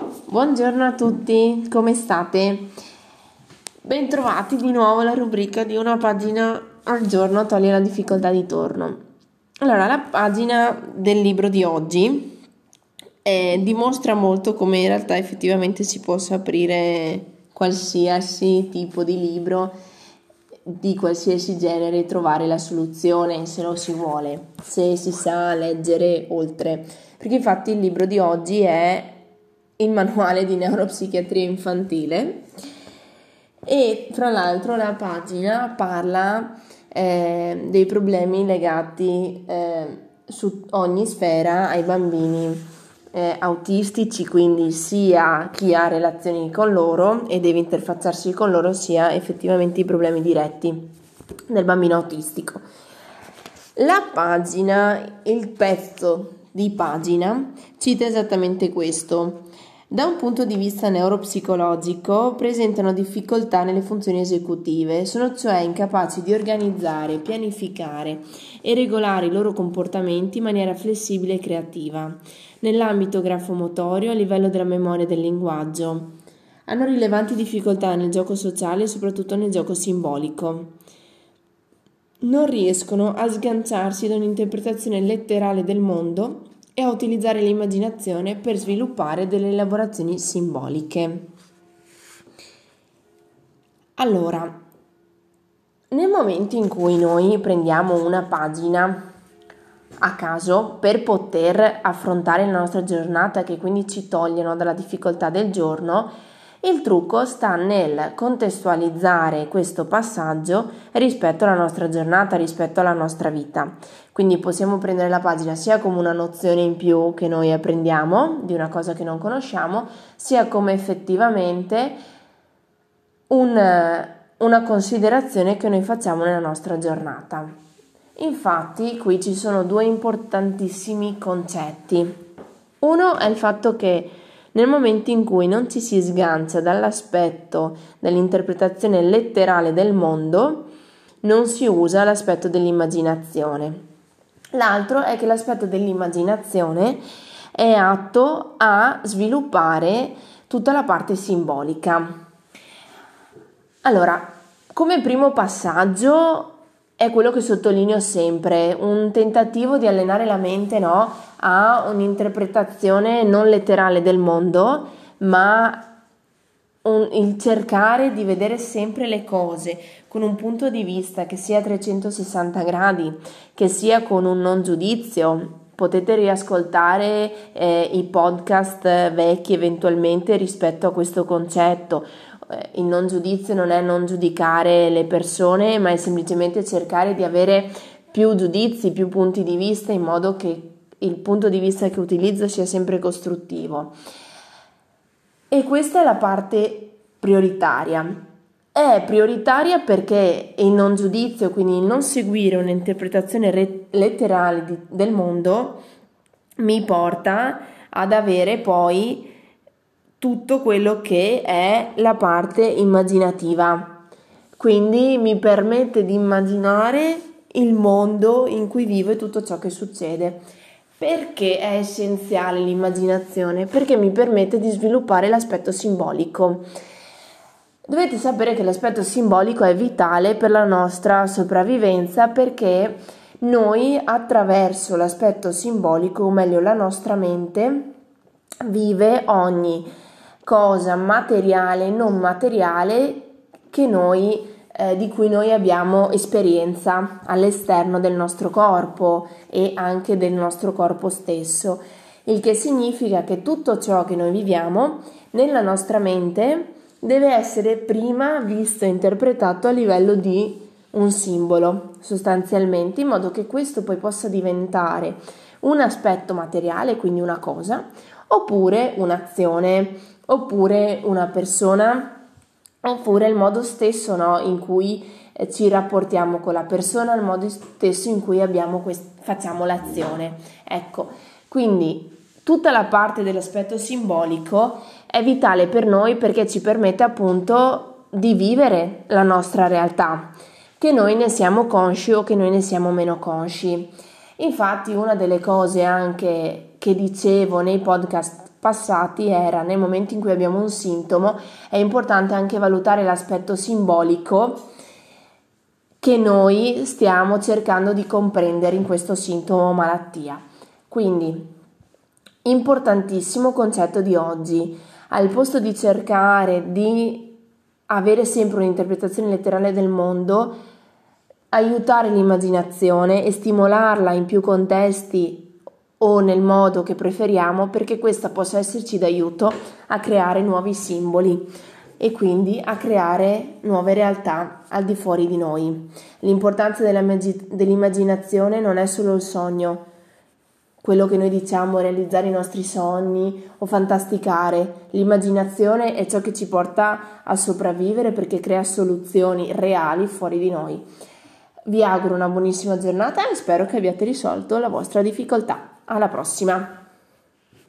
Buongiorno a tutti, come state? Bentrovati di nuovo alla rubrica di una pagina al giorno toglie la difficoltà di torno. Allora, la pagina del libro di oggi eh, dimostra molto come in realtà effettivamente si possa aprire qualsiasi tipo di libro di qualsiasi genere e trovare la soluzione se lo si vuole, se si sa leggere oltre. Perché infatti il libro di oggi è il manuale di neuropsichiatria infantile e tra l'altro la pagina parla eh, dei problemi legati eh, su ogni sfera ai bambini eh, autistici, quindi sia chi ha relazioni con loro e deve interfacciarsi con loro, sia effettivamente i problemi diretti del bambino autistico. La pagina, il pezzo di pagina cita esattamente questo. Da un punto di vista neuropsicologico presentano difficoltà nelle funzioni esecutive, sono cioè incapaci di organizzare, pianificare e regolare i loro comportamenti in maniera flessibile e creativa, nell'ambito grafomotorio a livello della memoria del linguaggio. Hanno rilevanti difficoltà nel gioco sociale e soprattutto nel gioco simbolico. Non riescono a sganciarsi da un'interpretazione letterale del mondo e a utilizzare l'immaginazione per sviluppare delle elaborazioni simboliche. Allora, nel momento in cui noi prendiamo una pagina a caso per poter affrontare la nostra giornata, che quindi ci togliono dalla difficoltà del giorno, il trucco sta nel contestualizzare questo passaggio rispetto alla nostra giornata, rispetto alla nostra vita. Quindi possiamo prendere la pagina sia come una nozione in più che noi apprendiamo di una cosa che non conosciamo, sia come effettivamente un, una considerazione che noi facciamo nella nostra giornata. Infatti qui ci sono due importantissimi concetti. Uno è il fatto che nel momento in cui non ci si sgancia dall'aspetto dell'interpretazione letterale del mondo, non si usa l'aspetto dell'immaginazione. L'altro è che l'aspetto dell'immaginazione è atto a sviluppare tutta la parte simbolica. Allora, come primo passaggio è quello che sottolineo sempre, un tentativo di allenare la mente no, a un'interpretazione non letterale del mondo, ma un, il cercare di vedere sempre le cose con un punto di vista che sia a 360 gradi, che sia con un non giudizio. Potete riascoltare eh, i podcast vecchi eventualmente rispetto a questo concetto eh, il non giudizio non è non giudicare le persone, ma è semplicemente cercare di avere più giudizi, più punti di vista in modo che il punto di vista che utilizzo sia sempre costruttivo. E questa è la parte prioritaria. È prioritaria perché il non giudizio, quindi il non seguire un'interpretazione re- letterale di, del mondo, mi porta ad avere poi tutto quello che è la parte immaginativa. Quindi mi permette di immaginare il mondo in cui vivo e tutto ciò che succede. Perché è essenziale l'immaginazione? Perché mi permette di sviluppare l'aspetto simbolico. Dovete sapere che l'aspetto simbolico è vitale per la nostra sopravvivenza perché noi attraverso l'aspetto simbolico, o meglio la nostra mente, vive ogni cosa materiale, non materiale che noi, eh, di cui noi abbiamo esperienza all'esterno del nostro corpo e anche del nostro corpo stesso. Il che significa che tutto ciò che noi viviamo nella nostra mente deve essere prima visto e interpretato a livello di un simbolo, sostanzialmente, in modo che questo poi possa diventare un aspetto materiale, quindi una cosa, oppure un'azione, oppure una persona, oppure il modo stesso no, in cui eh, ci rapportiamo con la persona, il modo stesso in cui quest- facciamo l'azione. Ecco, quindi tutta la parte dell'aspetto simbolico è vitale per noi perché ci permette appunto di vivere la nostra realtà, che noi ne siamo consci o che noi ne siamo meno consci. Infatti una delle cose anche che dicevo nei podcast passati era nel momento in cui abbiamo un sintomo è importante anche valutare l'aspetto simbolico che noi stiamo cercando di comprendere in questo sintomo malattia. Quindi, importantissimo concetto di oggi, al posto di cercare di avere sempre un'interpretazione letterale del mondo, aiutare l'immaginazione e stimolarla in più contesti o nel modo che preferiamo perché questa possa esserci d'aiuto a creare nuovi simboli e quindi a creare nuove realtà al di fuori di noi. L'importanza dell'immaginazione non è solo il sogno, quello che noi diciamo realizzare i nostri sogni o fantasticare. L'immaginazione è ciò che ci porta a sopravvivere perché crea soluzioni reali fuori di noi. Vi auguro una buonissima giornata e spero che abbiate risolto la vostra difficoltà. Alla prossima!